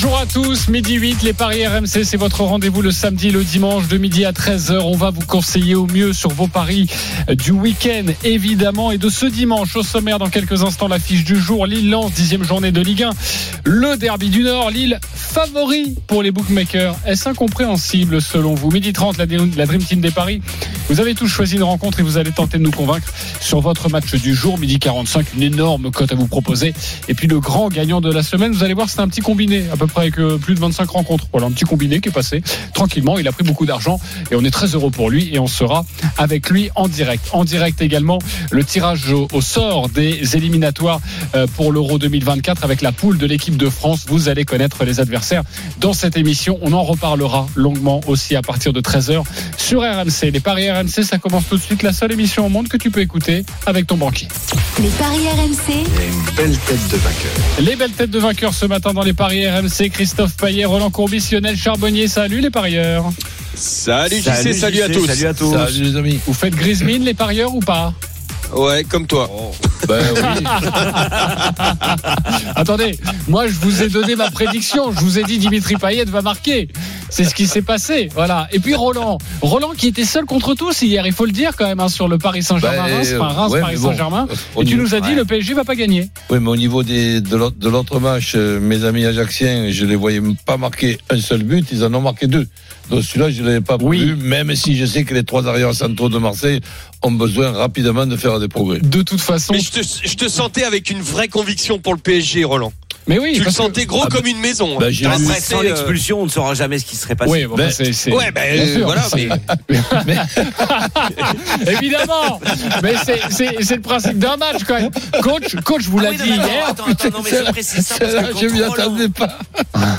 Bonjour à tous, midi 8, les Paris RMC, c'est votre rendez-vous le samedi, le dimanche de midi à 13h. On va vous conseiller au mieux sur vos paris du week-end, évidemment, et de ce dimanche au sommaire dans quelques instants, l'affiche du jour. Lille lance dixième journée de Ligue 1. Le derby du Nord, Lille favori pour les bookmakers. Est-ce incompréhensible selon vous? Midi 30, la, la Dream Team des Paris. Vous avez tous choisi une rencontre et vous allez tenter de nous convaincre sur votre match du jour. Midi 45, une énorme cote à vous proposer. Et puis le grand gagnant de la semaine, vous allez voir, c'est un petit combiné à peu près avec plus de 25 rencontres. Voilà, un petit combiné qui est passé tranquillement. Il a pris beaucoup d'argent et on est très heureux pour lui et on sera avec lui en direct. En direct également, le tirage au, au sort des éliminatoires euh, pour l'Euro 2024 avec la poule de l'équipe de France. Vous allez connaître les adversaires dans cette émission. On en reparlera longuement aussi à partir de 13h sur RMC. Les paris RMC, ça commence tout de suite. La seule émission au monde que tu peux écouter avec ton banquier. Les paris RMC. une belle tête de vainqueur. Les belles têtes de vainqueurs ce matin dans les paris RMC. Christophe Payet, Roland Courbis, Lionel Charbonnier. Salut les parieurs. Salut, JC, salut, à tous. Salut à tous. Salut les amis. Vous faites grise mine les parieurs ou pas? Ouais, comme toi. Ben oui. Attendez, moi je vous ai donné ma prédiction. Je vous ai dit Dimitri Payet va marquer. C'est ce qui s'est passé. Voilà. Et puis Roland. Roland qui était seul contre tous hier, il faut le dire quand même, hein, sur le Paris Saint-Germain-Reims. Ben, Enfin, Reims, ouais, Paris mais bon, Saint-Germain. au Et tu niveau- nous as dit ouais. le PSG va pas gagner. Oui, mais au niveau des, de l'autre de l'autre match, euh, mes amis ajaxiens, je les voyais pas marquer un seul but, ils en ont marqué deux. Donc celui-là, je ne l'avais pas Oui. vu, même si je sais que les trois arrières centraux de Marseille ont besoin rapidement de faire des progrès. De toute façon. Mais je te, je te sentais avec une vraie conviction pour le PSG, Roland. Mais oui, tu le sentais gros Ah, comme une maison. bah, hein. j'ai resté, Après, sans euh, l'expulsion, on ne saura jamais ce qui serait passé. Oui, bon, Ben, c'est, c'est- Ouais, bien euh, voilà. Mais, Évidemment, mais c'est, c'est, c'est le principe d'un match quand même. Coach, coach vous l'a Ah oui, non, dit hier. attends, attends, non, mais je précise ça parce que je m'y attendais pas.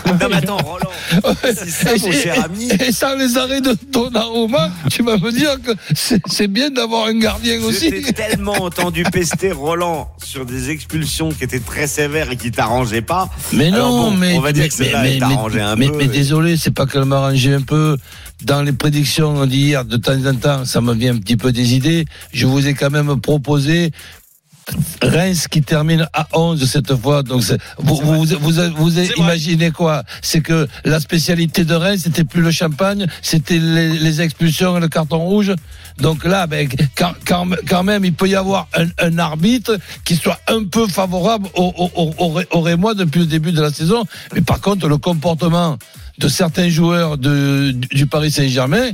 Non, mais attends, Roland, c'est ça, mon cher ami. Et sans les arrêts de Donnarumma, tu vas me dire que c'est c'est bien d'avoir un gardien aussi. t'ai tellement entendu pester Roland sur des expulsions qui étaient très sévères et qui t'arrangeaient pas. Mais Alors non, bon, mais, on va dire mais, que celle-là, elle t'a arrangé un mais, peu, mais et- désolé, c'est pas qu'elle m'a arrangé un peu. Dans les prédictions d'hier, de temps en temps, ça me vient un petit peu des idées. Je vous ai quand même proposé Reims qui termine à 11 cette fois. Donc, vous, vous, vous, imaginez quoi? C'est que la spécialité de Reims, c'était plus le champagne, c'était les, les expulsions et le carton rouge. Donc là, ben, quand, même, il peut y avoir un, arbitre qui soit un peu favorable au, au, au, au, au Rémois depuis le début de la saison. Mais par contre, le comportement de certains joueurs de, du Paris Saint-Germain,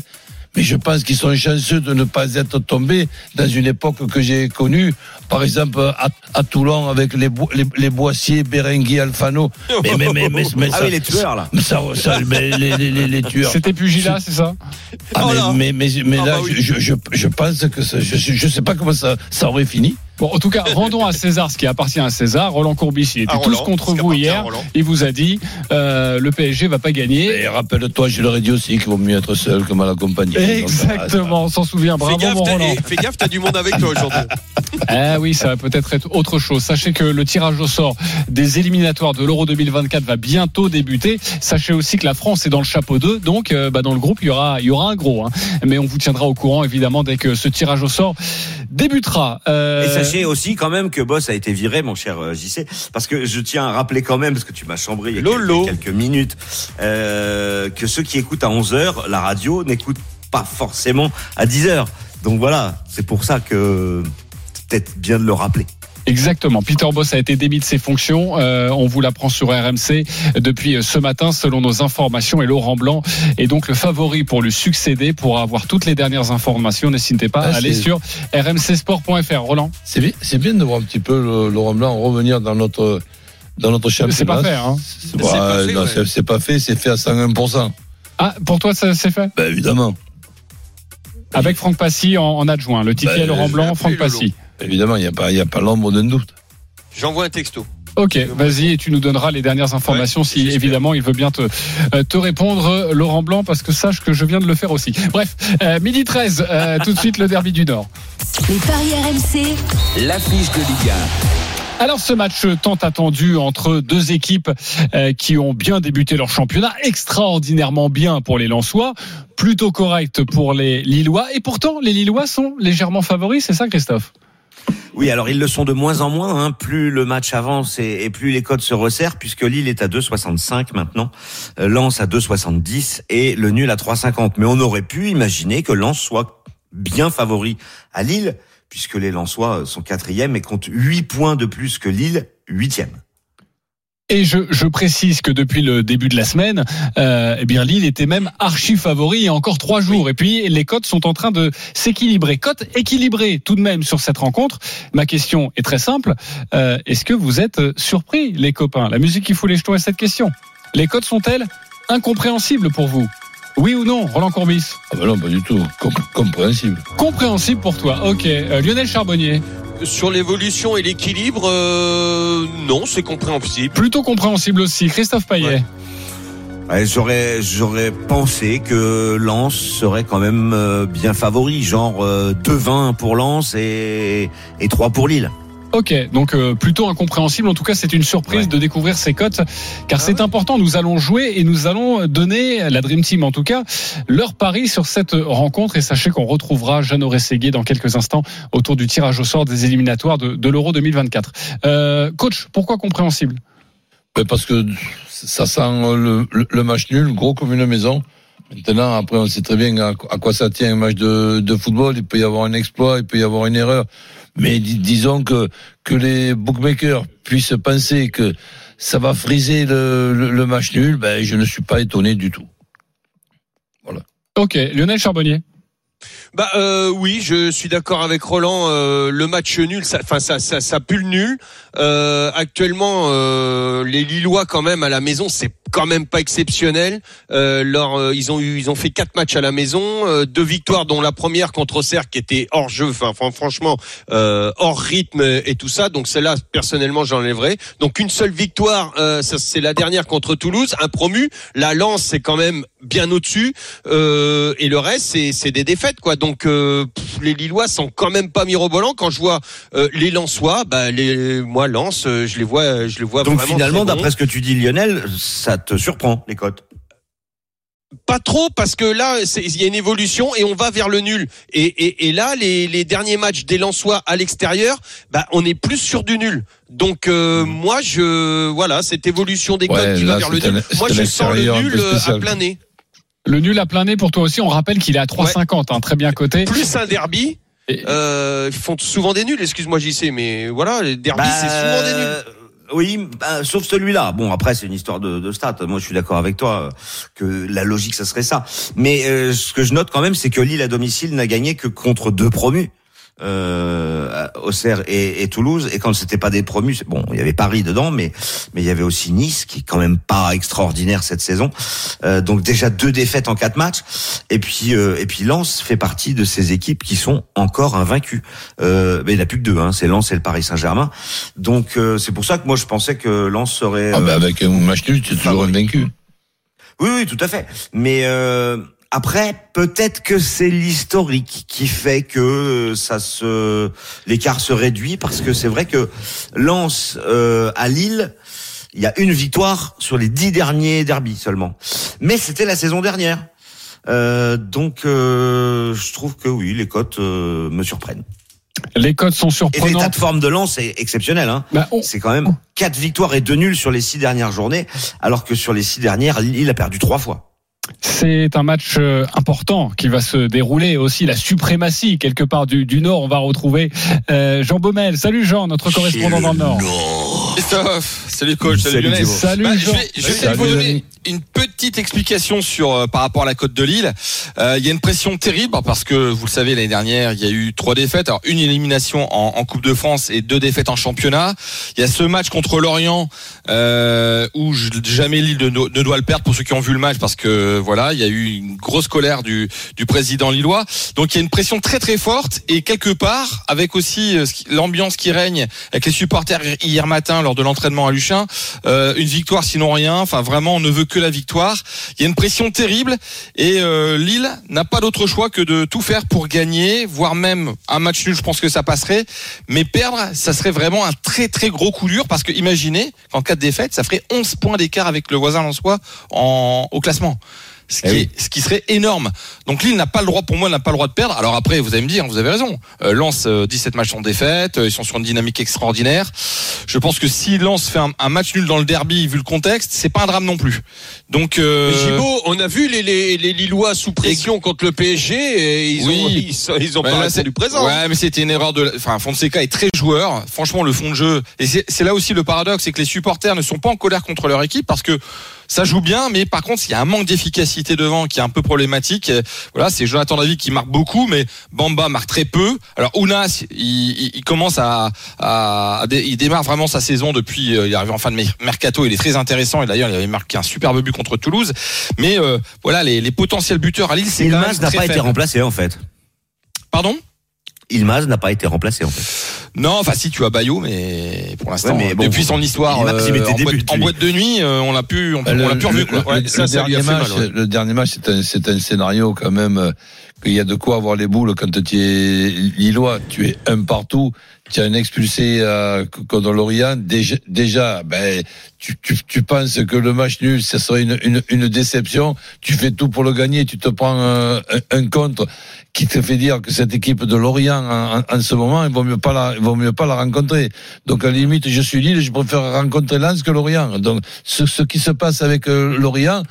mais je pense qu'ils sont chanceux de ne pas être tombés dans une époque que j'ai connue, par exemple à, à Toulon avec les, Bo- les, les Boissiers, Berenguer, Alfano. Mais, mais, mais, mais, mais Ah ça- oui, les tueurs, là. ça, ça- mais les, les, les, les tueurs. C'était Pugilat, c'est ça Ah, Oh mais, là. mais, mais, mais Ah là, bah oui. je, je, je pense que ça, je, je sais pas comment ça, ça aurait fini. Bon, en tout cas, rendons à César ce qui appartient à César. Roland Courbis, il était À tous Roland, contre vous hier. Il vous a dit euh, le PSG va pas gagner. Et rappelle-toi, je leur ai dit aussi qu'il vaut mieux être seul que mal accompagné. Exactement, on s'en souvient. fais Bravo, gaffe, mon Roland. fais gaffe, t'as du monde avec toi aujourd'hui. Ah oui, ça va peut-être être autre chose. Sachez que le tirage au sort des éliminatoires de l'Euro 2024 va bientôt débuter. Sachez aussi que la France est dans le chapeau 2, donc euh, bah, dans le groupe il y aura il y aura un gros. hein. Mais on vous tiendra au courant évidemment dès que ce tirage au sort débutera. Euh, Et sachez aussi quand même que Boss a été viré, mon cher euh, JC, parce que je tiens à rappeler quand même, parce que tu m'as chambré il y a Lolo. quelques, quelques minutes, euh, que ceux qui écoutent à 11h, la radio n'écoutent pas forcément à 10h. Donc voilà, c'est pour ça que peut-être bien de le rappeler. Exactement. Peter Boss a été démis de ses fonctions. Euh, on vous l'apprend sur RMC depuis ce matin, selon nos informations. Et Laurent Blanc est donc le favori pour lui succéder. Pour avoir toutes les dernières informations, n'hésitez pas Ah, à aller c'est- sur rmcsport.fr. Roland, C'est bien, c'est bien de voir un petit peu le, Laurent Blanc revenir dans notre, dans notre championnat. c'est pas fait. Hein. C'est pas fait, non, ouais. pas fait, c'est fait à 101%. Ah, pour toi, c'est fait? Ben, évidemment. Avec Franck Passy en, en adjoint. Le ticket Bah, Laurent Blanc, Franck Passy. Évidemment, il n'y a pas, il y a pas l'ombre d'un doute. J'envoie un texto. Ok, vas-y et tu nous donneras les dernières informations Ouais, si évidemment il veut bien te, euh, te répondre, euh, Laurent Blanc, parce que sache que je viens de le faire aussi. Bref, euh, midi 13, euh, tout de suite le derby du Nord. Les paris RMC. L'affiche de Liga. Alors ce match tant attendu entre deux équipes euh, qui ont bien débuté leur championnat, extraordinairement bien pour les Lensois, plutôt correct pour les Lillois, et pourtant les Lillois sont légèrement favoris, c'est ça Christophe? Oui, alors ils le sont de moins en moins. Hein. Plus le match avance et, plus les codes se resserrent, puisque Lille est à 2,65 maintenant, euh, Lens à 2,70 et le nul à 3,50. Mais on aurait pu imaginer que Lens soit bien favori à Lille, puisque les Lensois sont quatrième et comptent 8 points de plus que Lille, huitième. Et je, je, précise que depuis le début de la semaine, euh, eh bien Lille était même archi favori il y a encore trois jours. Et puis les cotes sont en train de s'équilibrer. Cotes équilibrées tout de même sur cette rencontre. Ma question est très simple. Euh, Est-ce que vous êtes surpris, les copains? La musique qui fout les jetons à cette question. Les cotes sont-elles incompréhensibles pour vous? Oui ou non, Roland Courbis? Ah ben Non, pas du tout. Com compréhensible. Compréhensible pour toi. Ok. Euh, Lionel Charbonnier sur l'évolution et l'équilibre, euh, non, c'est compréhensible. Plutôt compréhensible aussi. Christophe Payet. Ouais. Ouais, j'aurais j'aurais pensé que Lens serait quand même euh, bien favori, genre euh, 2-20 pour Lens et, et 3 pour Lille. Ok, donc euh, plutôt incompréhensible. En tout cas, c'est une surprise Ouais. de découvrir ces cotes, car Ah c'est ouais. important. Nous allons jouer et nous allons donner, la Dream Team en tout cas, leur pari sur cette rencontre. Et sachez qu'on retrouvera Jeannot Rességuier dans quelques instants autour du tirage au sort des éliminatoires de, de l'Euro 2024. Euh, coach, pourquoi compréhensible? Ben, parce que ça sent le, le, le match nul, gros comme une maison. Maintenant, après, on sait très bien à, à quoi ça tient un match de, de football. Il peut y avoir un exploit, il peut y avoir une erreur. Mais dis- disons que, que les bookmakers puissent penser que ça va friser le, le, le match nul, ben, je ne suis pas étonné du tout. Ok, Lionel Charbonnier. Bah euh, oui, je suis d'accord avec Roland. euh, le match nul, ça, enfin ça, ça, ça pue le nul. Euh, actuellement, euh, les Lillois quand même à la maison, c'est quand même pas exceptionnel. Euh, leur, ils ont eu, ils ont fait quatre matchs à la maison, euh, deux victoires, dont la première contre Auxerre qui était hors jeu, enfin fran- franchement euh, hors rythme et tout ça. Donc celle-là, personnellement, j'enlèverai. Donc une seule victoire, euh, c'est la dernière contre Toulouse, un promu. La Lance, c'est quand même bien au-dessus. Et le reste, c'est, des défaites, quoi. Donc pff, les Lillois sont quand même pas mirobolants. Quand je vois les Lensois, bah les, Lens, euh, je les vois, je les vois Donc vraiment finalement, d'après ce que tu dis Lionel, ça te surprend les cotes? Pas trop parce que là, il y a une évolution et on va vers le nul. Et, et, et là, les, les derniers matchs des Lensois à l'extérieur, bah, on est plus sur du nul. Donc euh, moi, je voilà cette évolution des Ouais, codes qui là, va vers le nul. un- Moi, je sens le extérieur un nul euh, à plein nez. Le nul à plein nez pour toi aussi. On rappelle qu'il est à 3,50, hein, très bien coté. Plus un derby. Euh, ils font souvent des nuls. Excuse-moi, JC, mais voilà, les derbys, Bah, c'est souvent des nuls. euh, Oui, bah, sauf celui-là. Bon, après, c'est une histoire de, de stats. Moi, je suis d'accord avec toi euh, que la logique, ça serait ça. Mais euh, ce que je note quand même, c'est que Lille à domicile n'a gagné que contre deux promus. Euh, Auxerre et, et Toulouse. Et quand c'était pas des promus bon il y avait Paris dedans mais mais il y avait aussi Nice qui est quand même pas extraordinaire cette saison. Euh, donc déjà deux défaites en quatre matchs. Et puis euh, et puis Lens fait partie de ces équipes qui sont encore invaincues. Euh, mais il n'y a plus que deux hein, c'est Lens et le Paris Saint-Germain. Donc euh, c'est pour ça que moi je pensais que Lens serait Ah, ben, avec un match nul, tu es toujours invaincu. oui, oui, tout à fait. Mais euh, après, peut-être que c'est l'historique qui fait que euh, ça se l'écart se réduit parce que c'est vrai que Lens euh, à Lille, il y a une victoire sur les dix derniers derbies seulement. Mais c'était la saison dernière. Euh, donc, euh, je trouve que oui, les cotes euh, me surprennent. Les cotes sont Et l'état de forme de Lens est exceptionnel. Hein. Bah, on- C'est quand même quatre victoires et deux nuls sur les six dernières journées, alors que sur les six dernières, Lille a perdu trois fois. C'est un match euh, important qui va se dérouler aussi la suprématie quelque part du, du Nord. On va retrouver euh, Jean Baumel. Salut Jean, notre correspondant dans le Nord. Christophe, salut coach, salut, Salut, Lionel. Salut Bah, je Jean. vais, je vais Salut, peut-être vous donner. Une petite explication sur euh, par rapport à la côte de Lille. Euh, Il y a une pression terrible parce que vous le savez l'année dernière il y a eu trois défaites, alors une élimination en, en Coupe de France et deux défaites en championnat. Il y a ce match contre Lorient euh, où jamais Lille ne, ne doit le perdre pour ceux qui ont vu le match parce que voilà il y a eu une grosse colère du, du président lillois. Donc il y a une pression très très forte et quelque part avec aussi euh, l'ambiance qui règne avec les supporters hier matin lors de l'entraînement à Luchin, euh, une victoire sinon rien. Enfin vraiment on ne veut que la victoire. Il y a une pression terrible et euh, Lille n'a pas d'autre choix que de tout faire pour gagner, voire même un match nul. Je pense que ça passerait, mais perdre, ça serait vraiment un très très gros coup dur parce que imaginez qu'en cas de défaite, ça ferait 11 points d'écart avec le voisin lensois en au classement ce qui, Eh oui. est- ce qui serait énorme. Donc Lille n'a pas le droit, pour moi, n'a pas le droit de perdre. Alors après, vous allez me dire, vous avez raison. Euh, Lens, euh, 17 matchs sans défaite, euh, ils sont sur une dynamique extraordinaire. Je pense que si Lens fait un, un match nul dans le derby, vu le contexte, c'est pas un drame non plus. Donc euh, Gibaud, on a vu les, les, les Lillois sous pression contre le PSG et ils Oui. ont, ils, ils ont Ouais, pas répondu présent. Ouais, mais c'était une erreur de. Enfin, Fonseca est très joueur. Franchement, le fond de jeu. Et c'est c'est là aussi le paradoxe, c'est que les supporters ne sont pas en colère contre leur équipe parce que ça joue bien, mais par contre, il y a un manque d'efficacité devant qui est un peu problématique. Voilà, c'est Jonathan David qui marque beaucoup, mais Bamba marque très peu. Alors Ounas, il, commence à, à, il démarre vraiment sa saison depuis. euh, il est arrivé en fin de mer- mercato, il est très intéressant. Et d'ailleurs, il avait marqué un superbe but contre Toulouse. Mais euh, voilà, les, les potentiels buteurs à Lille, c'est quand même Ilmaz n'a pas été remplacé en fait. Pardon? Ilmaz n'a pas été remplacé en fait. Non, enfin si tu as Bayo, mais pour l'instant, Ouais, mais bon, depuis son histoire euh, en, début, boîte, en boîte de nuit, euh, on l'a pu, on, on l'a pu revu quoi. Ouais, le, ça, le ça lui dernier match, mal, ouais. le dernier match, c'est un, c'est un scénario quand même euh, qu'il y a de quoi avoir les boules quand tu es Lillois. Tu es un partout. Tu as un expulsé euh, contre Lorient. Déjà, déjà ben, tu, tu, tu penses que le match nul, ça serait une, une, une déception. Tu fais tout pour le gagner. Tu te prends un, un, un contre qui te fait dire que cette équipe de Lorient en, ce moment, il vaut mieux pas la, mieux pas la rencontrer. Donc à la limite, je suis Lille, je préfère rencontrer Lens que Lorient. Donc ce, ce qui se passe avec euh, Lorient,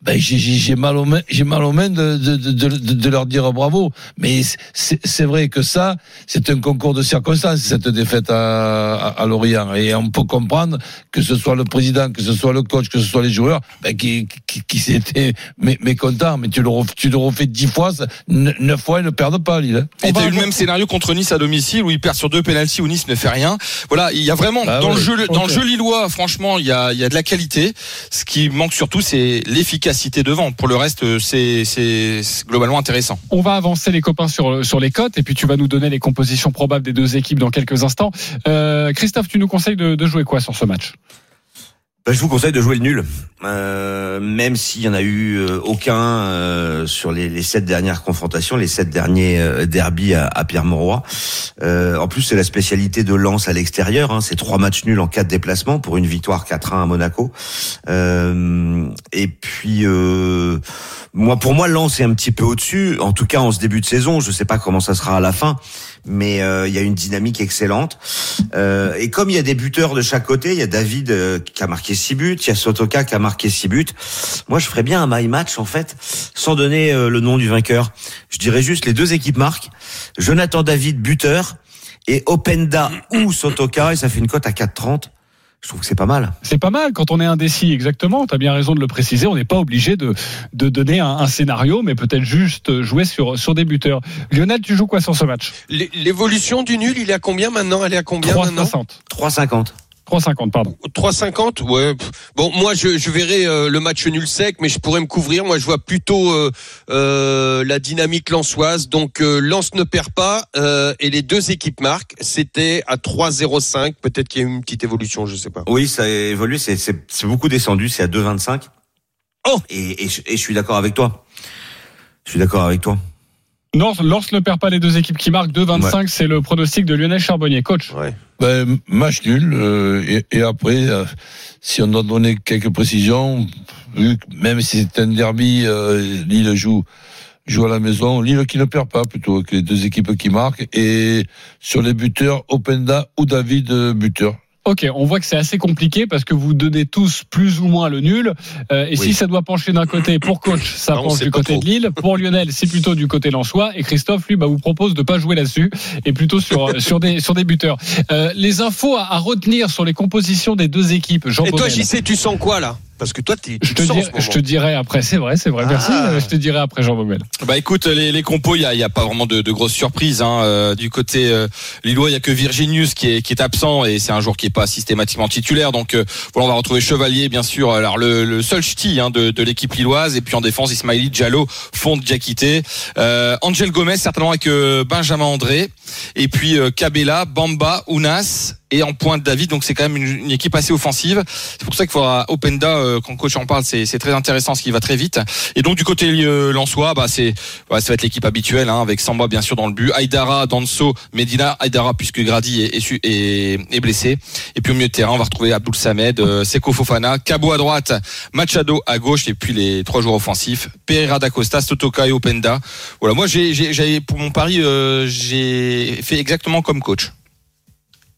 ben j'ai- j'ai j'ai mal aux mains, j'ai mal aux mains de, de, de, de, de leur dire bravo. Mais c'est c'est vrai que ça, c'est un concours de circonstances cette défaite à, à, à Lorient. Et on peut comprendre que ce soit le président, que ce soit le coach, que ce soit les joueurs, ben, qui qui, qui s'étaient mé- mécontents. Mais tu le ref- tu le refais dix fois, neuf fois ils ne perdent pas Lille. hein. Et t'as eu le même scénario contre Nice à domicile où il perd sur deux pénalties où Nice ne fait rien. Voilà, il y a vraiment Ah dans ouais, le jeu dans le jeu lillois, franchement, il y a il y a de la qualité. Ce qui manque surtout, c'est l'efficacité devant. Pour le reste, c'est globalement intéressant. On va avancer les copains sur, les cotes et puis tu vas nous donner les compositions probables des deux équipes dans quelques instants. Euh, Christophe, tu nous conseilles de jouer quoi sur ce match? Bah, je vous conseille de jouer le nul, euh, même s'il y en a eu euh, aucun euh, sur les, les sept dernières confrontations, les sept derniers euh, derbies à, à Pierre-Mauroy. Euh, en plus, c'est la spécialité de Lens à l'extérieur. Hein, c'est trois matchs nuls en quatre déplacements pour une victoire 4-1 à Monaco. Euh, et puis, moi, pour moi, Lens est un petit peu au-dessus. En tout cas, en ce début de saison, je sais pas comment ça sera à la fin, mais euh, il y a une dynamique excellente. Euh, et comme il y a des buteurs de chaque côté, il y a David euh, qui a marqué six buts, il y a Sotoka qui a marqué six buts. Moi, je ferais bien un my match en fait, sans donner euh, le nom du vainqueur. Je dirais juste les deux équipes marquent. Jonathan David buteur et Openda ou Sotoka et ça fait une cote à 4,30. Je trouve que c'est pas mal. C'est pas mal quand on est indécis, exactement. Tu as bien raison de le préciser. On n'est pas obligé de, de donner un, un scénario, mais peut-être juste jouer sur, sur des buteurs. Lionel, tu joues quoi sur ce match? L'é- L'évolution du nul, il est à combien maintenant? Elle est à combien maintenant? 3,60. 3,50. 3,50, pardon. 3,50 Ouais. Bon, moi, je, je verrai euh, le match nul sec, mais je pourrais me couvrir. Moi, je vois plutôt euh, euh, la dynamique lançoise. Donc, euh, Lens ne perd pas euh, et les deux équipes marquent. C'était à 3,05. Peut-être qu'il y a eu une petite évolution, je sais pas. Oui, ça a évolué, c'est beaucoup descendu, c'est à 2,25. Oh et, et, je- et je suis d'accord avec toi. Je suis d'accord avec toi. Lens ne perd pas les deux équipes qui marquent. 2,25, c'est le pronostic de Lionel Charbonnier. Coach Ouais. Ben, match nul. euh, et, et après, euh, si on doit donner quelques précisions, vu que même si c'est un derby, euh, Lille joue joue à la maison. Lille qui ne perd pas plutôt que les deux équipes qui marquent. Et sur les buteurs, Openda ou David euh, buteur. Ok, on voit que c'est assez compliqué parce que vous donnez tous plus ou moins le nul. Euh, et Oui. si ça doit pencher d'un côté pour coach, ça Non, penche du côté trop. de Lille. Pour Lionel, c'est plutôt du côté lensois. Et Christophe, lui, bah, vous propose de pas jouer là-dessus et plutôt sur sur des sur des buteurs. Euh, les infos à, à retenir sur les compositions des deux équipes. Jean Et toi, Baumel. sais, tu sens quoi là? Parce que toi, tu je te, sens je te dirai après, c'est vrai, c'est vrai, merci. Ah. Euh, Je te dirai après Jean Baumel. Bah écoute, les, les compos, il y a, il y a pas vraiment de, de grosses surprises. Hein. Euh, du côté euh, lillois, il y a que Virginius qui est, qui est absent et c'est un joueur qui est pas systématiquement titulaire. Donc euh, voilà, on va retrouver Chevalier, bien sûr. Alors le, le seul ch'ti hein, de, de l'équipe lilloise et puis en défense, Ismaili, Diallo, Font, Diakité, euh, Angel Gomez certainement avec euh, Benjamin André et puis euh, Cabella, Bamba, Ounas et en pointe David. Donc c'est quand même une, une équipe assez offensive. C'est pour ça qu'il faudra Openda euh, quand coach en parle, c'est très intéressant ce qui va très vite. Et donc du côté euh, Lensois, bah c'est ouais, ça va être l'équipe habituelle hein, avec Samba bien sûr dans le but, Aïdara, Danso, Medina, Aïdara puisque Grady est, est, est, blessé. Et puis au milieu de terrain, on va retrouver Abdul Samed, euh, Seko Fofana, Cabo à droite, Machado à gauche et puis les trois joueurs offensifs, Pereira da Costa, Sotoka et Openda. Voilà, moi j'ai pour mon pari euh, j'ai fait exactement comme coach.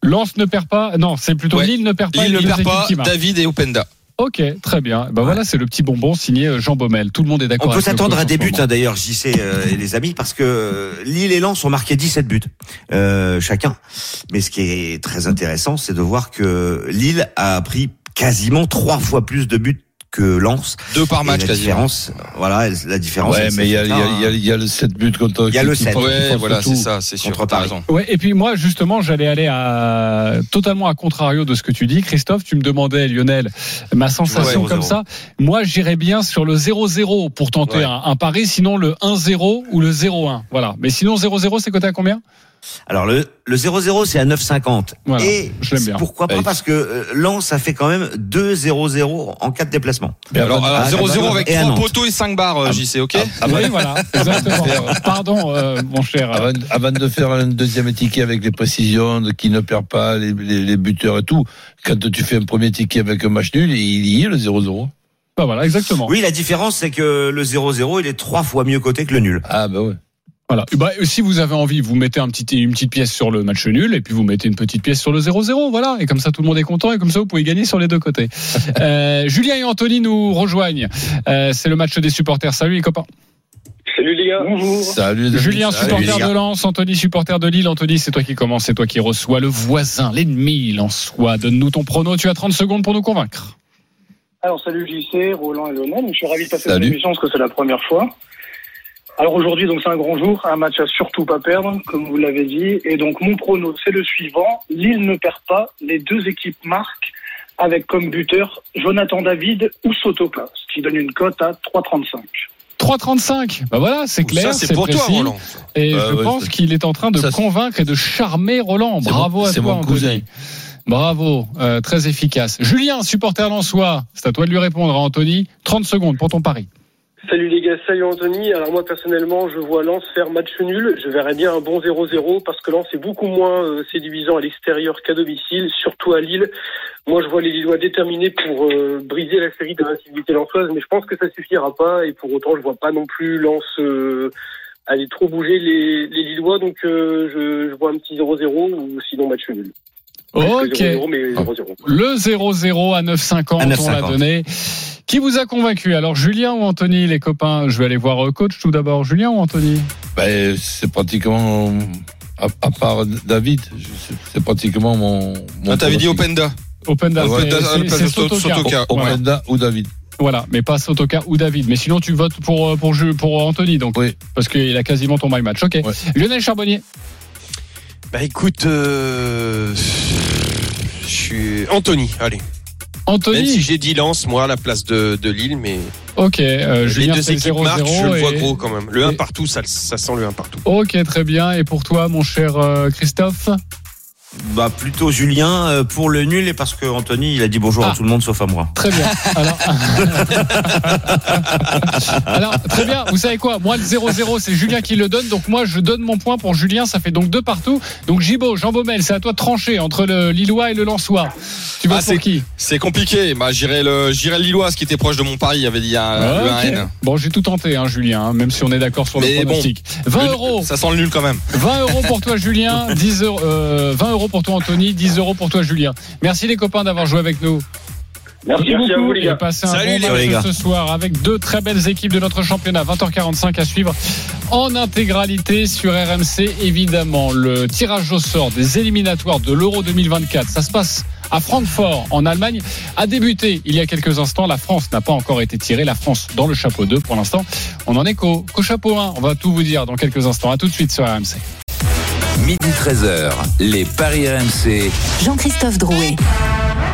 Lens ne perd pas. Non, c'est plutôt Ouais. Lille ne perd pas. Il et ne perd pas. David et Openda. Ok, très bien. Ben voilà, c'est le petit bonbon signé euh, Jean Baumel. Tout le monde est On d'accord. peut avec le s'attendre à des buts hein, d'ailleurs, JC euh, et les amis, parce que euh, Lille et Lens ont marqué 17 buts euh, chacun. Mais ce qui est très intéressant, c'est de voir que Lille a pris quasiment trois fois plus de buts que Lens. Deux par match la quasiment. différence, voilà, la différence. Ouais, mais il y a, il y, a, il y a- il y a le 7 buts contre. Il y a le qui- qui 7. force- qui Ouais, voilà, c'est ça, c'est sûr. T'as raison. Ouais, et puis moi, justement, j'allais aller à totalement à contrario de ce que tu dis, Christophe. Tu me demandais, Lionel, ma sensation Ouais, comme 0-0. ça. Moi, j'irais bien sur le 0-0 pour tenter Ouais. un, un pari, sinon le 1-0 ou le 0-1. Voilà. Mais sinon, 0-0, c'est coté à combien? Alors le le 0-0 c'est à 9,50. Voilà, et je bien. pourquoi pas? Parce que euh, Lens a fait quand même 2-0-0 en cas de déplacement. Mais Alors, avant- alors, Ah, 0-0 ah, avec et à 3 Nantes. poteaux et 5 barres, euh, JC, ok? Oui, voilà, exactement. Pardon, euh, mon cher. Avant, avant de faire un deuxième ticket avec les précisions de qui ne perd pas, les, les- les buteurs et tout, quand tu fais un premier ticket avec un match nul, il y est le 0-0. Bah voilà, exactement. Oui, la différence c'est que le 0-0 il est trois fois mieux coté que le nul. Ah bah ouais. Voilà. Bah, si vous avez envie, vous mettez un petit, une petite pièce sur le match nul et puis vous mettez une petite pièce sur le 0-0. Voilà. Et comme ça, tout le monde est content et comme ça, vous pouvez gagner sur les deux côtés. Euh, Julien et Anthony nous rejoignent. Euh, c'est le match des supporters. Salut les copains. Salut les gars. Bonjour. Salut. Julien, Salut, supporter de Lens. Anthony, supporter de Lille. Anthony, c'est toi qui commence. C'est toi qui reçois le voisin, l'ennemi lensois. Donne-nous ton prono. Tu as 30 secondes pour nous convaincre. Alors salut JC, Roland et Lionel. Je suis ravi de passer Salut. cette émission parce que c'est la première fois. Alors aujourd'hui donc c'est un grand jour, un match à surtout pas perdre, comme vous l'avez dit. Et donc mon prono c'est le suivant. Lille ne perd pas, les deux équipes marquent avec comme buteur Jonathan David ou Sotoka, ce qui donne une cote à 3,35. 3,35. Bah voilà, c'est clair. Ça c'est pour toi. Roland. Et Bah je ouais, pense qu'il est en train de ça, convaincre et de charmer Roland. Bravo à c'est toi, mon Anthony. cousin. Bravo, euh, très efficace. Julien, supporter lensois, c'est à toi de lui répondre, Anthony. 30 secondes pour ton pari. Salut les gars, salut Anthony. Alors moi personnellement, je vois Lens faire match nul. Je verrais bien un bon 0-0 parce que Lens est beaucoup moins euh, séduisant à l'extérieur qu'à domicile, surtout à Lille. Moi, je vois les Lillois déterminés pour euh, briser la série de l'incivilité lensoise, mais je pense que ça suffira pas. Et pour autant, je vois pas non plus Lens euh, aller trop bouger les, les Lillois. Donc euh, je, je vois un petit 0-0 ou sinon match nul. Ok. 0-0, mais 0-0. Le 0-0 à 9,50, À on 9,50. l'a donné. Qui vous a convaincu? Alors, Julien ou Anthony, les copains? Je vais aller voir euh, coach tout d'abord. Julien ou Anthony? Bah, c'est pratiquement, à, à part David, c'est- pratiquement mon. mon Ah, T'avais dit. Openda. Open Ah, Data, ouais, c'est- de Sotoka. Openda ou David. Voilà, mais pas Sotoka ou David. Mais sinon, tu votes pour, euh, pour, pour Anthony, donc. Oui. Parce qu'il a quasiment ton my match. Ok. Ouais. Lionel Charbonnier. Bah écoute, euh, Anthony. Allez. Anthony. Même si j'ai dit Lens, moi à la place de, de Lille, mais Ok. euh, les Julien, deux équipes 0-0. marquent, je le vois gros quand même. Le 1 et- partout, ça, ça sent le 1 partout. Ok, très bien. Et pour toi, mon cher euh, Christophe? Bah plutôt Julien euh, pour le nul et parce que Anthony il a dit bonjour Ah. à tout le monde sauf à moi. Très bien. Alors, Alors, très bien. Vous savez quoi? Moi, le 0-0, c'est Julien qui le donne. Donc, moi, je donne mon point pour Julien. Ça fait donc deux partout. Donc, Gibo, Jean Baumel, c'est à toi de trancher entre le Lillois et le Lensois. Tu vas Ah, pour c'est- qui? C'est compliqué. Bah, j'irai le, j'irai le Lillois, ce qui était proche de mon pari. Il y avait dit un, Ah, le ok. 1N. Bon, j'ai tout tenté, hein, Julien, hein, même si on est d'accord sur le Mais bon, pronostic. 20 Le- euros. Ça sent le nul quand même. 20 euros pour toi, Julien. 10 euros, euh, 20 euros pour toi, Anthony. 10 euros pour toi, Julien. Merci les copains d'avoir joué avec nous. Merci, à vous les Et gars. passez un Salut, bon les match gars. ce soir avec deux très belles équipes de notre championnat. 20h45 à suivre en intégralité sur RMC. Évidemment, le tirage au sort des éliminatoires de l'Euro 2024. Ça se passe à Francfort, en Allemagne, a débuté il y a quelques instants. La France n'a pas encore été tirée. La France dans le chapeau 2 pour l'instant. On en est qu'au qu'au chapeau 1. On va tout vous dire dans quelques instants. À tout de suite sur RMC. Midi 13h, les Paris RMC. Jean-Christophe Drouet.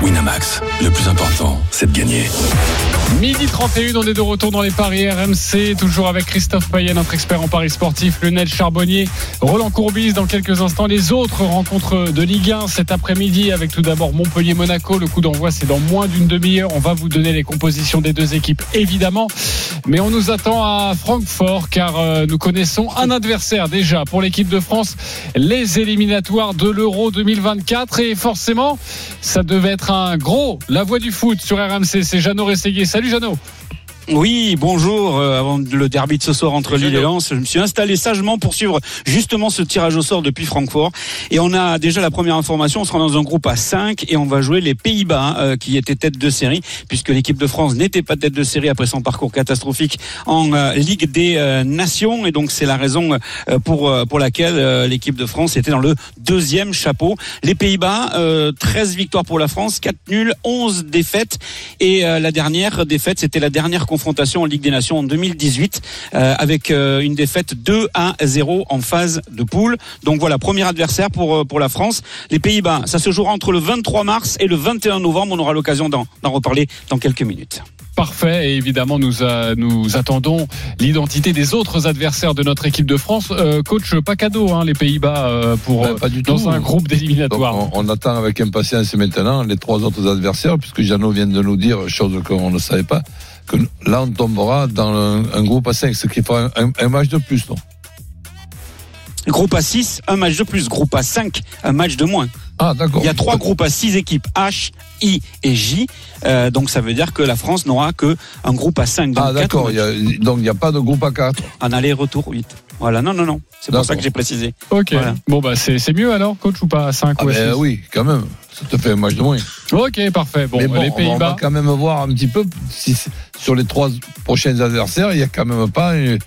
Winamax, le plus important, c'est de gagner. Midi 31, on est de retour dans les paris RMC, toujours avec Christophe Payet, notre expert en paris sportif, Lionel Charbonnier, Roland Courbis dans quelques instants. Les autres rencontres de Ligue 1 cet après-midi avec tout d'abord Montpellier-Monaco. Le coup d'envoi, c'est dans moins d'une demi-heure. On va vous donner les compositions des deux équipes, évidemment. Mais on nous attend à Francfort car euh, nous connaissons un adversaire déjà pour l'équipe de France, les éliminatoires de l'Euro 2024. Et forcément, ça devait être un gros, la voix du foot sur RMC. C'est Jeannot Rességuier. Salut Jeannot. Oui, bonjour. Euh, avant le derby de ce soir entre Lille et Lens, je me suis installé sagement pour suivre justement ce tirage au sort depuis Francfort. Et on a déjà la première information. On sera dans un groupe à 5 et on va jouer les Pays-Bas, euh, qui étaient tête de série, puisque l'équipe de France n'était pas tête de série après son parcours catastrophique en euh, Ligue des Nations. Et donc c'est la raison pour pour laquelle l'équipe de France était dans le deuxième chapeau. Les Pays-Bas, 13 victoires pour la France, 4 nuls, 11 défaites. Et la dernière défaite, c'était la dernière confrontation en Ligue des Nations en 2018 euh, avec euh, une défaite 2 à 0 en phase de poule. Donc voilà, premier adversaire pour euh, pour la France. Les Pays-Bas, ça se jouera entre le 23 mars et le 21 novembre. On aura l'occasion d'en reparler dans quelques minutes. Parfait. Et évidemment, nous, nous attendons l'identité des autres adversaires de notre équipe de France. coach, pas cadeau, hein, les Pays-Bas, pour pas du dans tout. un groupe d'éliminatoires. On, on, attend avec impatience maintenant les trois autres adversaires, puisque Jeannot vient de nous dire, chose qu'on ne savait pas, que là, on tombera dans un, un groupe à 5, ce qui fera un, un, match de plus, non? Groupe à 6, un match de plus. Groupe à 5, un match de moins. Ah, d'accord. Il y a trois groupes à 6 équipes, H, I et J. Euh, donc ça veut dire que la France n'aura que un groupe à 5. Ah, d'accord. Donc il n'y a pas de groupe à 4. Un aller-retour 8. Voilà, non, non, non. C'est pour ça que j'ai précisé. Ok. Voilà. Bon, bah c'est mieux alors, coach, ou pas à 5 ah ou à 6 ben, Oui, quand même. Ça te fait un match de moins. Ok, parfait. Bon, bon les Pays-Bas. On va quand même voir un petit peu si sur les trois prochains adversaires, il n'y a quand même pas une,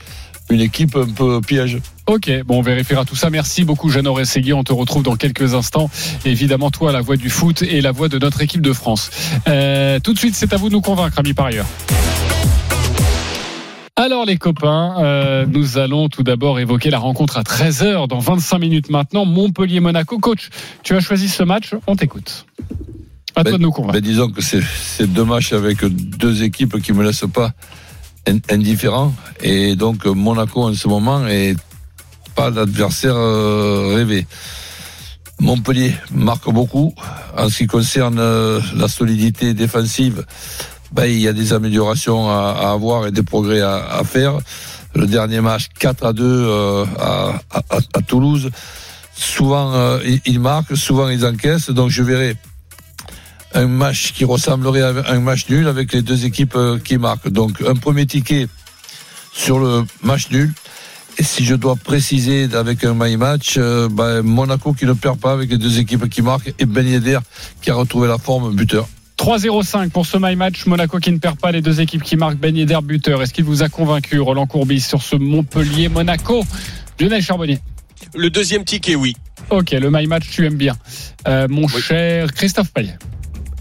une, équipe un peu piège. Ok, bon, on vérifiera tout ça. Merci beaucoup, Jeannot Rességui. On te retrouve dans quelques instants. Évidemment, toi, la voix du foot et la voix de notre équipe de France. Euh, tout de suite, c'est à vous de nous convaincre, amis parieurs. Alors les copains, euh, nous allons tout d'abord évoquer la rencontre à 13h dans 25 minutes maintenant. Montpellier-Monaco. Coach, tu as choisi ce match, on t'écoute. À ben, toi de nous convaincre. Ben disons que c'est deux matchs avec deux équipes qui me laissent pas indifférent. Et donc Monaco en ce moment est pas l'adversaire euh, rêvé. Montpellier marque beaucoup. En ce qui concerne euh, la solidité défensive, ben, il y a des améliorations à, à avoir et des progrès à, à, faire. Le dernier match 4 à 2 euh, à, à, Toulouse. Souvent euh, ils marquent, souvent ils encaissent. Donc je verrai un match qui ressemblerait à un match nul avec les deux équipes euh, qui marquent. Donc un premier ticket sur le match nul. Et si je dois préciser avec un my match, euh, ben, Monaco qui ne perd pas avec les deux équipes qui marquent et Ben Yedder qui a retrouvé la forme buteur. 3-0-5 pour ce my match. Monaco qui ne perd pas les deux équipes qui marquent Ben Yedder buteur. Est-ce qu'il vous a convaincu, Roland Courbis, sur ce Montpellier-Monaco? Lionel Charbonnier. Le deuxième ticket, oui. Ok, le my match, tu aimes bien. Euh, mon oui. cher Christophe Payet.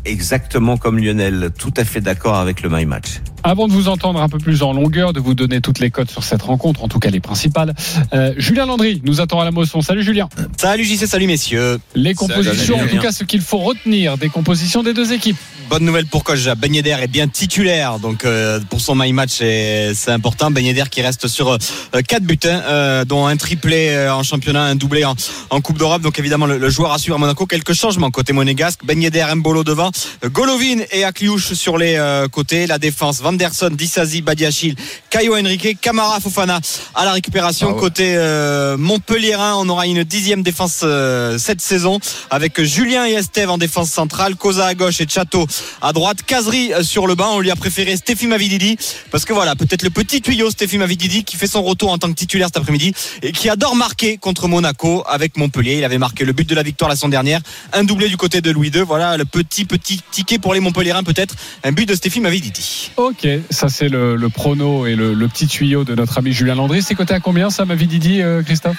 Exactement comme Lionel, tout à fait d'accord avec le my match. Avant de vous entendre un peu plus en longueur, de vous donner toutes les cotes sur cette rencontre, en tout cas les principales, euh, Julien Landry nous attend à la motion. Salut Julien. Salut JC, salut messieurs. Les compositions, salut, en tout cas ce qu'il faut retenir des compositions des deux équipes. Bonne nouvelle pour Coach Ben Yedder est bien titulaire, donc euh, pour son my match c'est important. Ben Yedder qui reste sur euh, 4 buts, hein, dont un triplé euh, en championnat, un doublé en, en Coupe d'Europe. Donc évidemment le, le, joueur a su à Monaco quelques changements côté monégasque. Ben Yedder, Mbolo devant, Golovin et Akliouche sur les euh, côtés, la défense. Vanderson, Dissazi, Badiachil, Caio Henrique, Camara, Fofana à la récupération. Ah ouais. Côté euh, Montpellierin, on aura une dixième défense euh, cette saison avec Julien et Estève en défense centrale, Cosa à gauche et Chateau à droite, Kazri sur le banc. On lui a préféré Stéphie Mavididi parce que voilà, peut-être le petit tuyau Stéphie Mavididi qui fait son retour en tant que titulaire cet après-midi et qui adore marquer contre Monaco avec Montpellier. Il avait marqué le but de la victoire la semaine dernière, un doublé du côté de Louis II. Voilà le petit petit ticket pour les Montpellierins peut-être, un but de Stéphie Mavididi. Ok, ça c'est le, le, prono et le, le, petit tuyau de notre ami Julien Landry. C'est coté à combien ça m'avait dit euh, Christophe?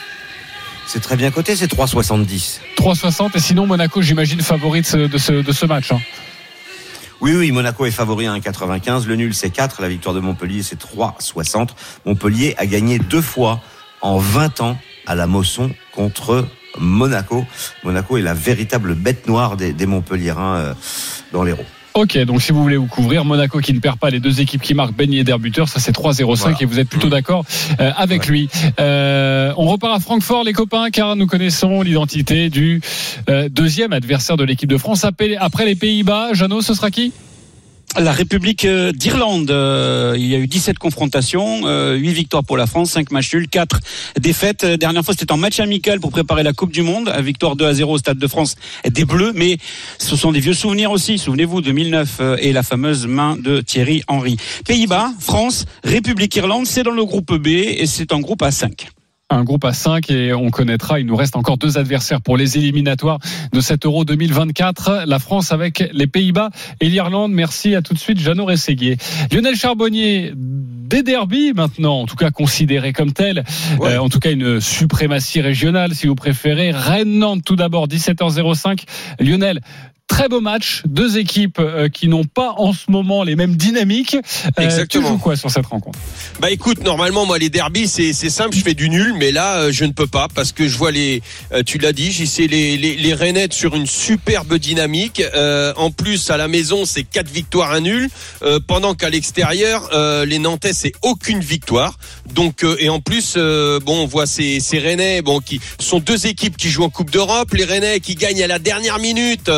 C'est très bien coté, c'est 3,70. 3,60 et sinon Monaco j'imagine favori de ce, de ce, de ce match. Hein. Oui, oui, Monaco est favori à 1,95. Le nul, c'est 4. La victoire de Montpellier, c'est 3,60. Montpellier a gagné deux fois en 20 ans à la Mosson contre Monaco. Monaco est la véritable bête noire des, des Montpelliérains. Euh, dans l'Hérault. Ok, donc si vous voulez vous couvrir, Monaco qui ne perd pas les deux équipes qui marquent Ben Yedder buteur, ça c'est 3-0-5 Voilà. et vous êtes plutôt d'accord euh, avec lui. Euh, on repart à Francfort les copains car nous connaissons l'identité du euh, deuxième adversaire de l'équipe de France après, après les Pays-Bas. Jeannot, ce sera qui? La République euh, d'Irlande, euh, il y a eu 17 confrontations, euh, 8 victoires pour la France, 5 matchs nuls, 4 défaites. Euh, Dernière fois, c'était en match amical pour préparer la Coupe du Monde, victoire 2 à 0 au Stade de France des Bleus, mais ce sont des vieux souvenirs aussi. Souvenez-vous, 2009 euh, et la fameuse main de Thierry Henry. Pays-Bas, France, République Irlande, c'est dans le groupe B et c'est un groupe à 5. Un groupe à 5 et on connaîtra, il nous reste encore deux adversaires pour les éliminatoires de cet Euro 2024, la France avec les Pays-Bas et l'Irlande. Merci à tout de suite Jeannot Rességuier. Lionel Charbonnier, des derbies maintenant, en tout cas considérés comme tels, Ouais. Euh, en tout cas une suprématie régionale si vous préférez. Rennes-Nantes tout d'abord, 17h05. Lionel, Très beau match, deux équipes euh, qui n'ont pas en ce moment les mêmes dynamiques. Euh, Exactement. Tu joues quoi sur cette rencontre Bah écoute, normalement moi les derbies c'est c'est simple, je fais du nul, mais là euh, je ne peux pas parce que je vois les, euh, tu l'as dit, j'y sais les les, les Rennais sur une superbe dynamique. Euh, en plus à la maison c'est quatre victoires un nul, euh, pendant qu'à l'extérieur euh, les Nantais c'est aucune victoire. Donc euh, et en plus euh, bon on voit ces ces Rennais bon qui sont deux équipes qui jouent en Coupe d'Europe, les Rennais qui gagnent à la dernière minute.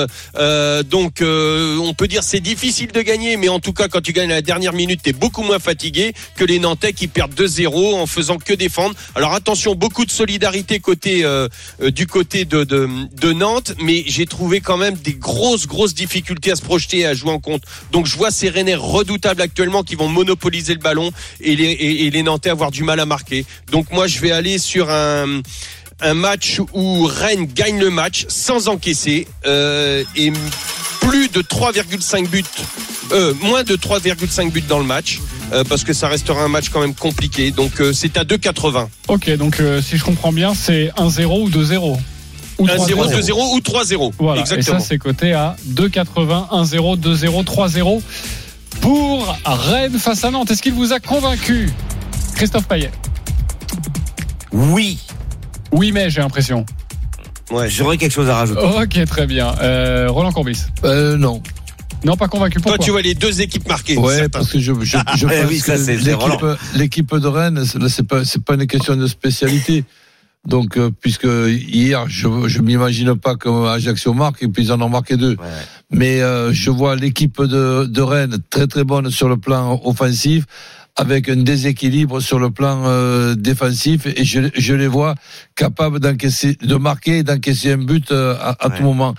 Euh, donc euh, on peut dire c'est difficile de gagner, mais en tout cas quand tu gagnes à la dernière minute, t'es beaucoup moins fatigué que les Nantais qui perdent 2-0 en faisant que défendre. Alors attention, beaucoup de solidarité euh, du côté de Nantes, mais j'ai trouvé quand même des grosses grosses difficultés à se projeter et à jouer en compte. Donc je vois ces Rennais redoutables actuellement qui vont monopoliser le ballon et les, et, et les Nantais avoir du mal à marquer. Donc moi je vais aller sur un un match où Rennes gagne le match sans encaisser euh, et plus de 3,5 buts, euh, moins de 3,5 buts dans le match. euh, parce que ça restera un match quand même compliqué. Donc euh, c'est à 2,80. Ok, donc euh, si je comprends bien, c'est 1-0 ou 2-0 ou 1-0, 3-0. 2-0 ou 3-0. Voilà, Exactement. et ça c'est coté à 2,80, 1-0, 2-0, 3-0 pour Rennes face à Nantes. Est-ce qu'il vous a convaincu Christophe Payet? Oui. Oui, mais j'ai l'impression. Ouais. J'aurais quelque chose à rajouter. Ok, très bien. Euh, Roland Courbis Euh, non. Non, pas convaincu. Toi, Pourquoi tu vois les deux équipes marquées. Ouais, certains. parce que je, je, je Eh pense oui, ça, que l'équipe, de Rennes, c'est- là, c'est pas, c'est pas une question de spécialité. Donc, euh, puisque hier, je, je m'imagine pas qu'Ajaccio marque et puis ils en ont marqué deux. Ouais. Mais euh, je vois l'équipe de, de Rennes très très bonne sur le plan offensif, avec un déséquilibre sur le plan euh, défensif, et je, je les vois capables d'encaisser, de marquer et d'encaisser un but euh, à, à Ouais. tout moment.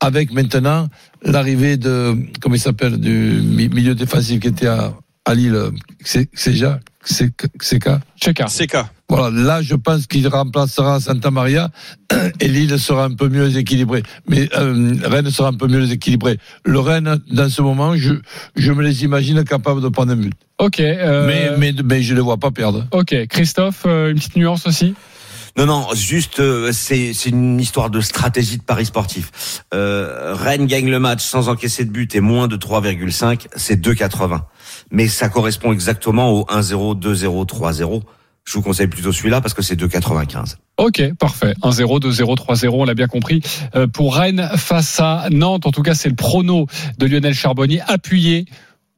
Avec maintenant l'arrivée de comment il s'appelle du mi- milieu défensif qui était à, à Lille, c'est c'est Cheka. CK. voilà, là, je pense qu'il remplacera Santa Maria et Lille sera un peu mieux équilibré. Mais euh, Rennes sera un peu mieux équilibré. Le Rennes, dans ce moment, je, je me les imagine capables de prendre un but. Ok. euh, Mais, mais, mais je ne les vois pas perdre. Ok, Christophe, euh, une petite nuance aussi? Non, non, juste, euh, c'est une histoire de stratégie de paris sportif. Euh, Rennes gagne le match sans encaisser de but et moins de 3,5, c'est 2,80. Mais ça correspond exactement au 1-0, 2-0, 3-0. Je vous conseille plutôt celui-là parce que c'est 2,95. Ok, parfait. 1-0, 2-0, 3-0, on l'a bien compris. Euh, pour Rennes face à Nantes, en tout cas, c'est le prono de Lionel Charbonnier, appuyé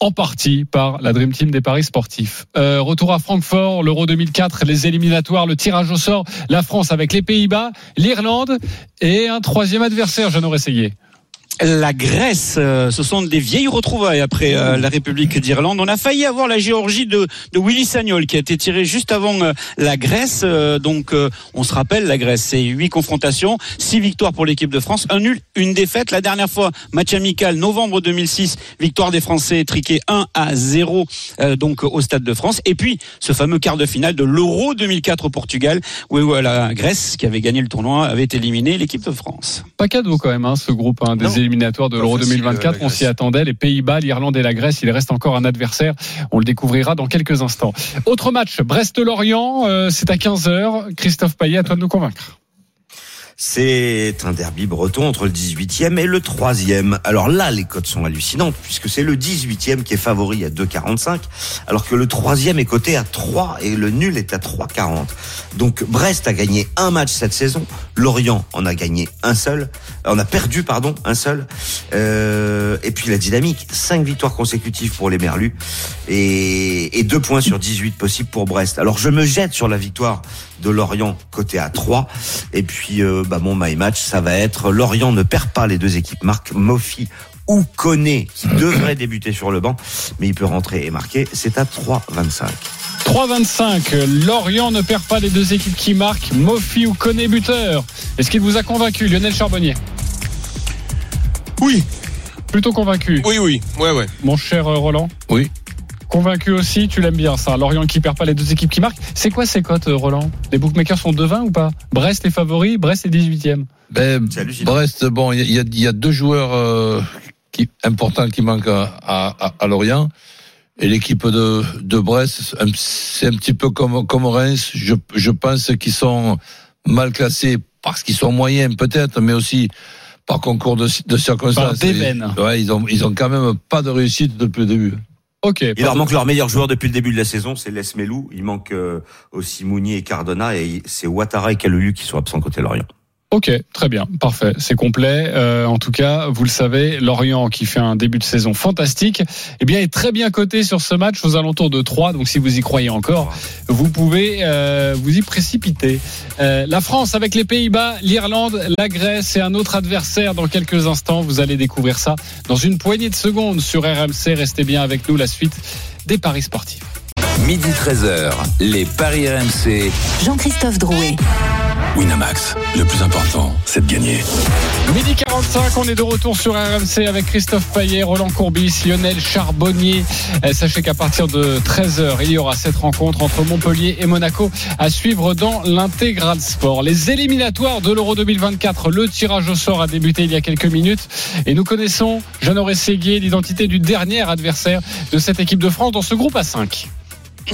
en partie par la Dream Team des Paris sportifs. Euh, retour à Francfort, l'Euro 2004, les éliminatoires, le tirage au sort, la France avec les Pays-Bas, l'Irlande et un troisième adversaire, aurais essayé. La Grèce, euh, ce sont des vieilles retrouvailles après euh, la République d'Irlande. On a failli avoir la Géorgie de, de Willy Sagnol qui a été tiré juste avant euh, la Grèce. Euh, donc euh, on se rappelle, la Grèce, c'est huit confrontations, six victoires pour l'équipe de France, un nul, une défaite. La dernière fois, match amical, novembre 2006, victoire des Français, triqué 1 à 0 euh, donc au Stade de France. Et puis ce fameux quart de finale de l'Euro 2004 au Portugal, où la Grèce, qui avait gagné le tournoi, avait éliminé l'équipe de France. Pas cadeau quand même, hein, ce groupe hein, des Non. Éliminatoires de l'Euro facile, 2024. euh, On s'y attendait. Les Pays-Bas, l'Irlande et la Grèce, il reste encore un adversaire. On le découvrira dans quelques instants. Autre match, Brest-Lorient, euh, c'est à 15h. Christophe Payet, à toi de nous convaincre. C'est un derby breton entre le 18e et le 3e. Alors là, les cotes sont hallucinantes puisque c'est le 18e qui est favori à 2,45 alors que le 3e est coté à 3 et le nul est à 3,40. Donc Brest a gagné un match cette saison, Lorient en a gagné un seul, on a perdu pardon un seul. Euh, et puis la dynamique, 5 victoires consécutives pour les Merlus et, et 2 points sur 18 possibles pour Brest. Alors je me jette sur la victoire de Lorient côté à 3 et puis euh, bah, mon my match ça va être Lorient ne perd pas les deux équipes Marc Mofi ou Koné qui devrait débuter sur le banc mais il peut rentrer et marquer c'est à 3,25 3,25. Lorient ne perd pas les deux équipes qui marquent. Mofi ou Koné buteur. Est-ce qu'il vous a convaincu, Lionel Charbonnier? Oui. Plutôt convaincu. Oui, oui, ouais, ouais. Mon cher euh, Roland? Oui. Convaincu aussi, tu l'aimes bien ça. Lorient qui perd pas les deux équipes qui marquent. C'est quoi ces cotes, euh, Roland? Les bookmakers sont devins ou pas? Brest est favori, Brest est 18e. Ben, C'est hallucinant. Brest, bon, il y a, il y a deux joueurs euh, qui, importants qui manquent à, à, à Lorient. Et l'équipe de, de Brest, c'est un- petit peu comme, comme Reims. Je, je pense qu'ils sont mal classés parce qu'ils sont moyens peut-être, mais aussi par concours de, de circonstances. Par Ouais, ils ont, ils ont quand même pas de réussite depuis le début. Ok. Il leur manque leur meilleur joueur depuis le début de la saison, c'est Les Melou. Il manque euh, aussi Mounier et Cardona et c'est Ouattara et Kalulu qui sont absents côté Lorient. Ok, très bien, parfait, c'est complet. Euh, en tout cas, vous le savez, Lorient qui fait un début de saison fantastique, eh bien est très bien coté sur ce match aux alentours de 3. Donc si vous y croyez encore, vous pouvez euh, vous y précipiter. Euh, la France avec les Pays-Bas, l'Irlande, la Grèce et un autre adversaire dans quelques instants. Vous allez découvrir ça dans une poignée de secondes sur RMC. Restez bien avec nous. La suite des paris sportifs. Midi 13h, les Paris RMC. Jean-Christophe Drouet. Winamax, le plus important, c'est de gagner. Midi 45, on est de retour sur RMC avec Christophe Payet, Roland Courbis, Lionel Charbonnier. Euh, Sachez qu'à partir de 13h, il y aura cette rencontre entre Montpellier et Monaco à suivre dans l'intégral sport. Les éliminatoires de l'Euro 2024, le tirage au sort a débuté il y a quelques minutes et nous connaissons Jeannot Séguier, l'identité du dernier adversaire de cette équipe de France dans ce groupe à 5.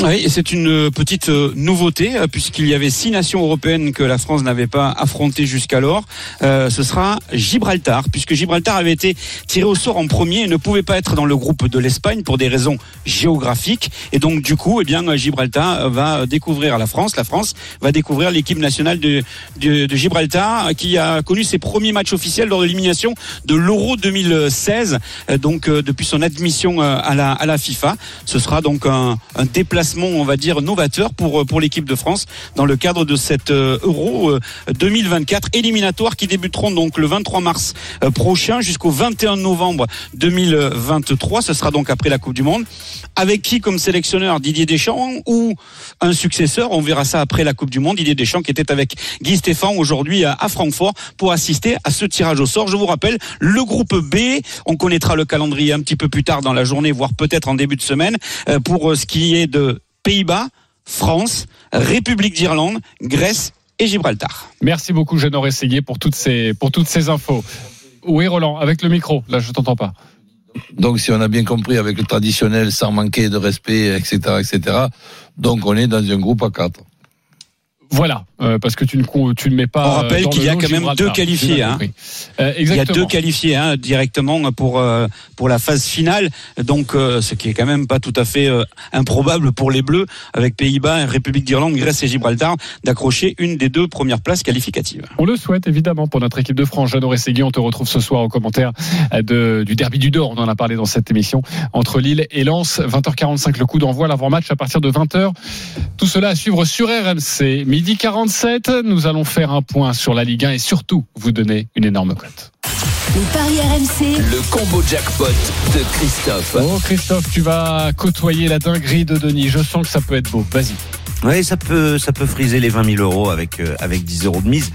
Oui, c'est une petite euh, nouveauté euh, puisqu'il y avait six nations européennes que la France n'avait pas affrontées jusqu'alors. Euh, ce sera Gibraltar, puisque Gibraltar avait été tiré au sort en premier et ne pouvait pas être dans le groupe de l'Espagne pour des raisons géographiques. Et donc du coup, eh bien Gibraltar va découvrir la France. La France va découvrir l'équipe nationale de, de, Gibraltar qui a connu ses premiers matchs officiels lors de l'élimination de l'Euro 2016. Euh, Donc euh, depuis son admission euh, à la, à la FIFA, ce sera donc un déplacement, on va dire, novateur pour, euh, pour l'équipe de France dans le cadre de cette euh, Euro euh, 2024 éliminatoire qui débuteront donc le 23 mars euh, prochain jusqu'au 21 novembre 2023. Ce sera donc après la Coupe du Monde. Avec qui comme sélectionneur? Didier Deschamps ou un successeur? On verra ça après la Coupe du Monde. Didier Deschamps qui était avec Guy Stéphane aujourd'hui à Francfort pour assister à ce tirage au sort. Je vous rappelle, le groupe B, on connaîtra le calendrier un petit peu plus tard dans la journée, voire peut-être en début de semaine, euh, pour euh, ce qui est de Pays-Bas, France, République d'Irlande, Grèce et Gibraltar. Merci beaucoup Jeannot Séguier pour toutes ces, pour toutes ces infos. Oui Roland, avec le micro, là je t'entends pas. Donc, si on a bien compris avec le traditionnel, sans manquer de respect, etc., etc., donc on est dans un groupe à quatre. Voilà, euh, parce que tu ne, co- tu ne mets pas. On rappelle qu'il y a quand même deux qualifiés, hein. Euh, Il y a deux qualifiés hein, directement pour euh, pour la phase finale, donc euh, ce qui est quand même pas tout à fait improbable pour les Bleus avec Pays-Bas, République d'Irlande, Grèce et Gibraltar d'accrocher une des deux premières places qualificatives. On le souhaite évidemment pour notre équipe de France. Jeannot Séguier, on te retrouve ce soir au commentaire de, du derby du Dor. On en a parlé dans cette émission entre Lille et Lens. 20h45 le coup d'envoi, l'avant-match à partir de 20h. Tout cela à suivre sur RMC. Midi 47, nous allons faire un point sur la Ligue 1 et surtout vous donner une énorme cote. Les paris RMC. Le combo jackpot de Christophe. Oh Christophe, tu vas côtoyer la dinguerie de Denis. Je sens que ça peut être beau. Vas-y. Oui, ça peut, ça peut friser les 20 000 euros avec, euh, avec 10 euros de mise.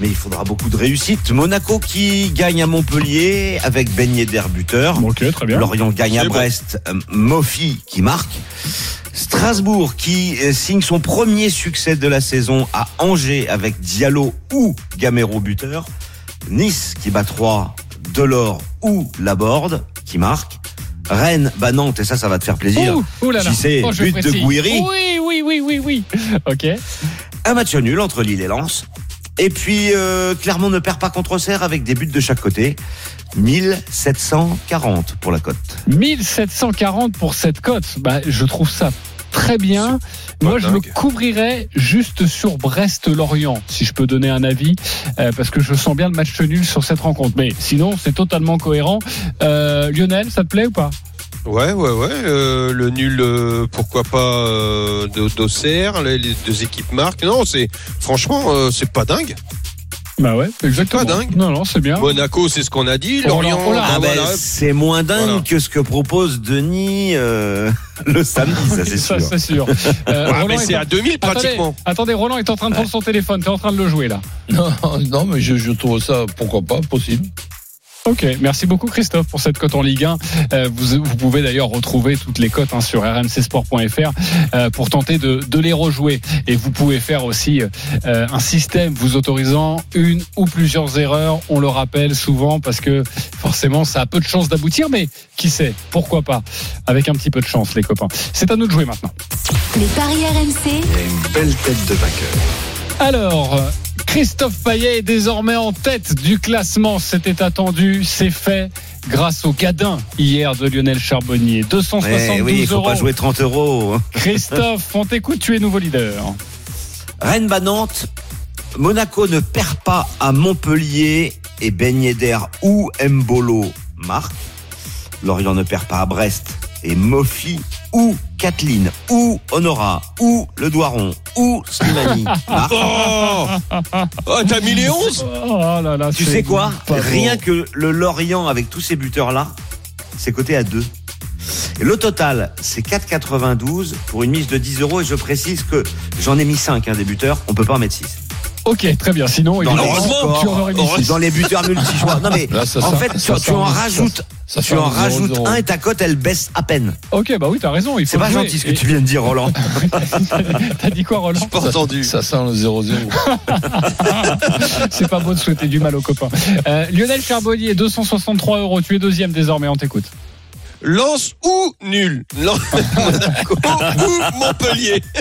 Mais il faudra beaucoup de réussite. Monaco qui gagne à Montpellier avec Ben Yedder buteur. Ok, très bien. Lorient gagne à C'est bon. Brest. euh, Mofi qui marque. Strasbourg qui euh, signe son premier succès de la saison à Angers avec Diallo ou Gamero buteur. Nice qui bat 3, Delors ou Laborde qui marque. Rennes bat Nantes et ça, ça va te faire plaisir. Ouh, ouh là là. J'y sais, Oh, but de. Gouiri. Oui, oui, oui, oui, oui. Ok. Un match nul entre Lille et Lens. Et puis euh, Clermont ne perd pas contre Auxerre avec des buts de chaque côté. 1740 pour la cote. 1740 pour cette cote. Bah, je trouve ça très bien. Moi, je me couvrirais juste sur Brest-Lorient, si je peux donner un avis, euh, parce que je sens bien le match nul sur cette rencontre. Mais sinon, c'est totalement cohérent. Euh, Lionel, ça te plaît ou pas? Ouais, ouais, ouais. euh, le nul, euh, pourquoi pas euh, de- d'Auxerre, les, les deux équipes marquent. Non, c'est franchement, euh, c'est pas dingue. Bah ouais, exactement. Pas dingue. Non, non, c'est bien. Monaco, c'est ce qu'on a dit. Oh Lorient, oh. Ah ben voilà. c'est moins dingue Voilà. que ce que propose Denis euh, le samedi, ça c'est Ça, sûr. c'est sûr. Euh, Ouais, Roland mais est c'est en- à 2000 Attendez, pratiquement. attendez, Roland est en train de prendre son téléphone. T'es en train de le jouer là. Non, non, mais je, je trouve ça, pourquoi pas, possible. Ok, merci beaucoup Christophe pour cette cote en Ligue 1. Euh, vous, vous pouvez d'ailleurs retrouver toutes les cotes hein, sur rmcsport.fr euh, pour tenter de, de les rejouer. Et vous pouvez faire aussi euh, un système vous autorisant une ou plusieurs erreurs. On le rappelle souvent parce que forcément ça a peu de chances d'aboutir, mais qui sait, pourquoi pas, avec un petit peu de chance les copains. C'est à nous de jouer maintenant. Les paris RMC. Il y a une belle tête de vainqueur. Alors, Christophe Payet est désormais en tête du classement. C'était attendu, c'est fait. Grâce au gadin hier de Lionel Charbonnier. 272 Eh oui, il faut euros. pas jouer 30 euros. Christophe, on t'écoute, tu es nouveau leader. Rennes bat Nantes. Monaco ne perd pas à Montpellier et Ben Yedder ou Mbolo marque. Lorient ne perd pas à Brest et Mofi ou Kathleen ou Honora ou Le Doiron ou Slimani marque. Oh, Oh, t'as mis les 11 Oh là là, Tu sais quoi Rien que le Lorient avec tous ces buteurs là, c'est coté à 2. Et le total, c'est 4,92 pour une mise de 10 euros. Et je précise que j'en ai mis 5 hein, des buteurs. On peut pas en mettre 6. Ok, très bien. Sinon, Dans tu en mis six. dans les buteurs multi-choix. Non mais Là, ça en fait, tu, ça tu sent- en rajoutes, ça tu en rajoutes 0-0. un et ta cote elle baisse à peine. Ok, bah oui, t'as raison. il C'est pas gentil ce que Et- tu viens de dire, Roland. T'as dit quoi, Roland Pas entendu. Ça sent le 0-0. C'est pas beau de souhaiter du mal aux copains. Euh, Lionel Charbonnier, 263 euros. Tu es deuxième désormais, on t'écoute. Lance ou nul? Lance- Monaco? Ou Montpellier?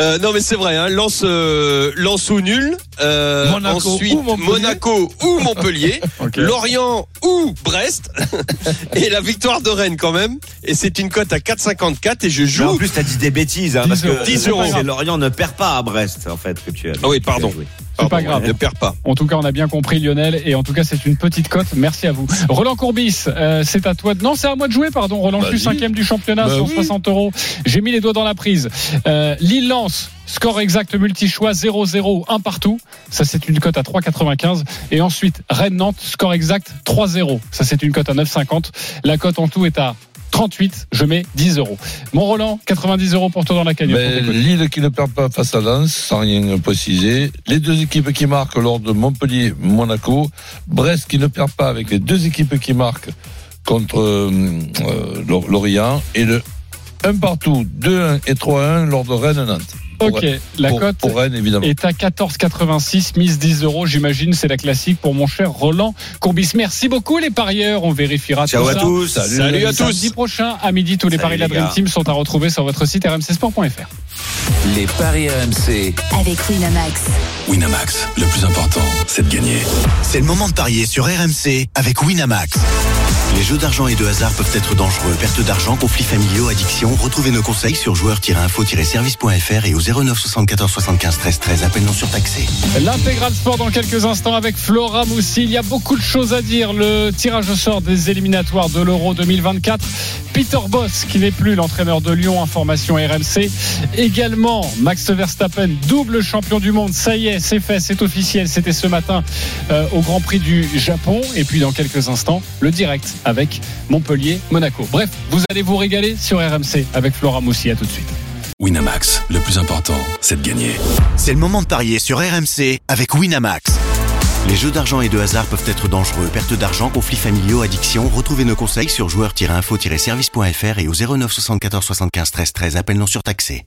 Euh, non mais c'est vrai, hein, lance, euh, lance ou nul. Euh, Monaco ensuite ou Montpellier? Monaco ou Montpellier. Lorient ou Brest, et la victoire de Rennes quand même. Et c'est une cote à 4,54 et je Mais en joue. plus, t'as dit des bêtises, hein, 10 parce que euros. 10 euros. Lorient ne perd pas à Brest, en fait, que tu as. Ah oui, que tu as pardon. C'est pas grave. Ne perds pas. En tout cas, on a bien compris Lionel, et en tout cas, c'est une petite cote. Merci à vous. Roland Courbis, euh, c'est à toi. de- Non, c'est à moi de jouer, pardon. Roland, je suis Vas-y. cinquième du championnat, Bah 160 euros. J'ai mis les doigts dans la prise. Euh, Lille lance. Score exact multi-choix 0-0, un partout. Ça, c'est une cote à 3,95. Et ensuite, Rennes-Nantes, score exact 3-0. Ça, c'est une cote à 9,50. La cote en tout est à 38. Je mets 10 euros. Mon Roland, 90 euros pour toi dans la cagnotte. Ben. Lille qui ne perd pas face à Lens, sans rien préciser. Les deux équipes qui marquent lors de Montpellier-Monaco. Brest qui ne perd pas avec les deux équipes qui marquent contre euh, euh, Lor- Lorient. Et le 1 partout, 2-1 et 3-1 lors de Rennes-Nantes. Pour- Ok, la cote est à 14,86, mise 10 euros. J'imagine c'est la classique pour mon cher Roland Courbis. Merci beaucoup les parieurs. On vérifiera Ciao tout à ça. tous. Salut à tous. Samedi prochain à midi, tous les Salut paris de la Dream. Team sont à retrouver sur votre site rmcsport.fr. Les paris RMC. Avec Winamax. Winamax, le plus important, c'est de gagner. C'est le moment de parier sur RMC avec Winamax. Les jeux d'argent et de hasard peuvent être dangereux. Perte d'argent, conflits familiaux, addiction. Retrouvez nos conseils sur joueurs-info-service.fr et au 09 74 75 13 13. Appel non surtaxé. L'intégral sport dans quelques instants avec Flora Moussi. Il y a beaucoup de choses à dire. Le tirage au sort des éliminatoires de l'Euro 2024. Peter Boss, qui n'est plus l'entraîneur de Lyon, information RMC. Également, Max Verstappen, double champion du monde. Ça y est, c'est fait, c'est officiel. C'était ce matin euh, au Grand Prix du Japon. Et puis, dans quelques instants, le direct avec Montpellier-Monaco. Bref, vous allez vous régaler sur RMC avec Flora Moussi. À tout de suite. Winamax, le plus important, c'est de gagner. C'est le moment de parier sur RMC avec Winamax. Les jeux d'argent et de hasard peuvent être dangereux. Perte d'argent, conflits familiaux, addiction. Retrouvez nos conseils sur joueurs-info-service.fr et au 09 74 75 13 13. Appel non surtaxé.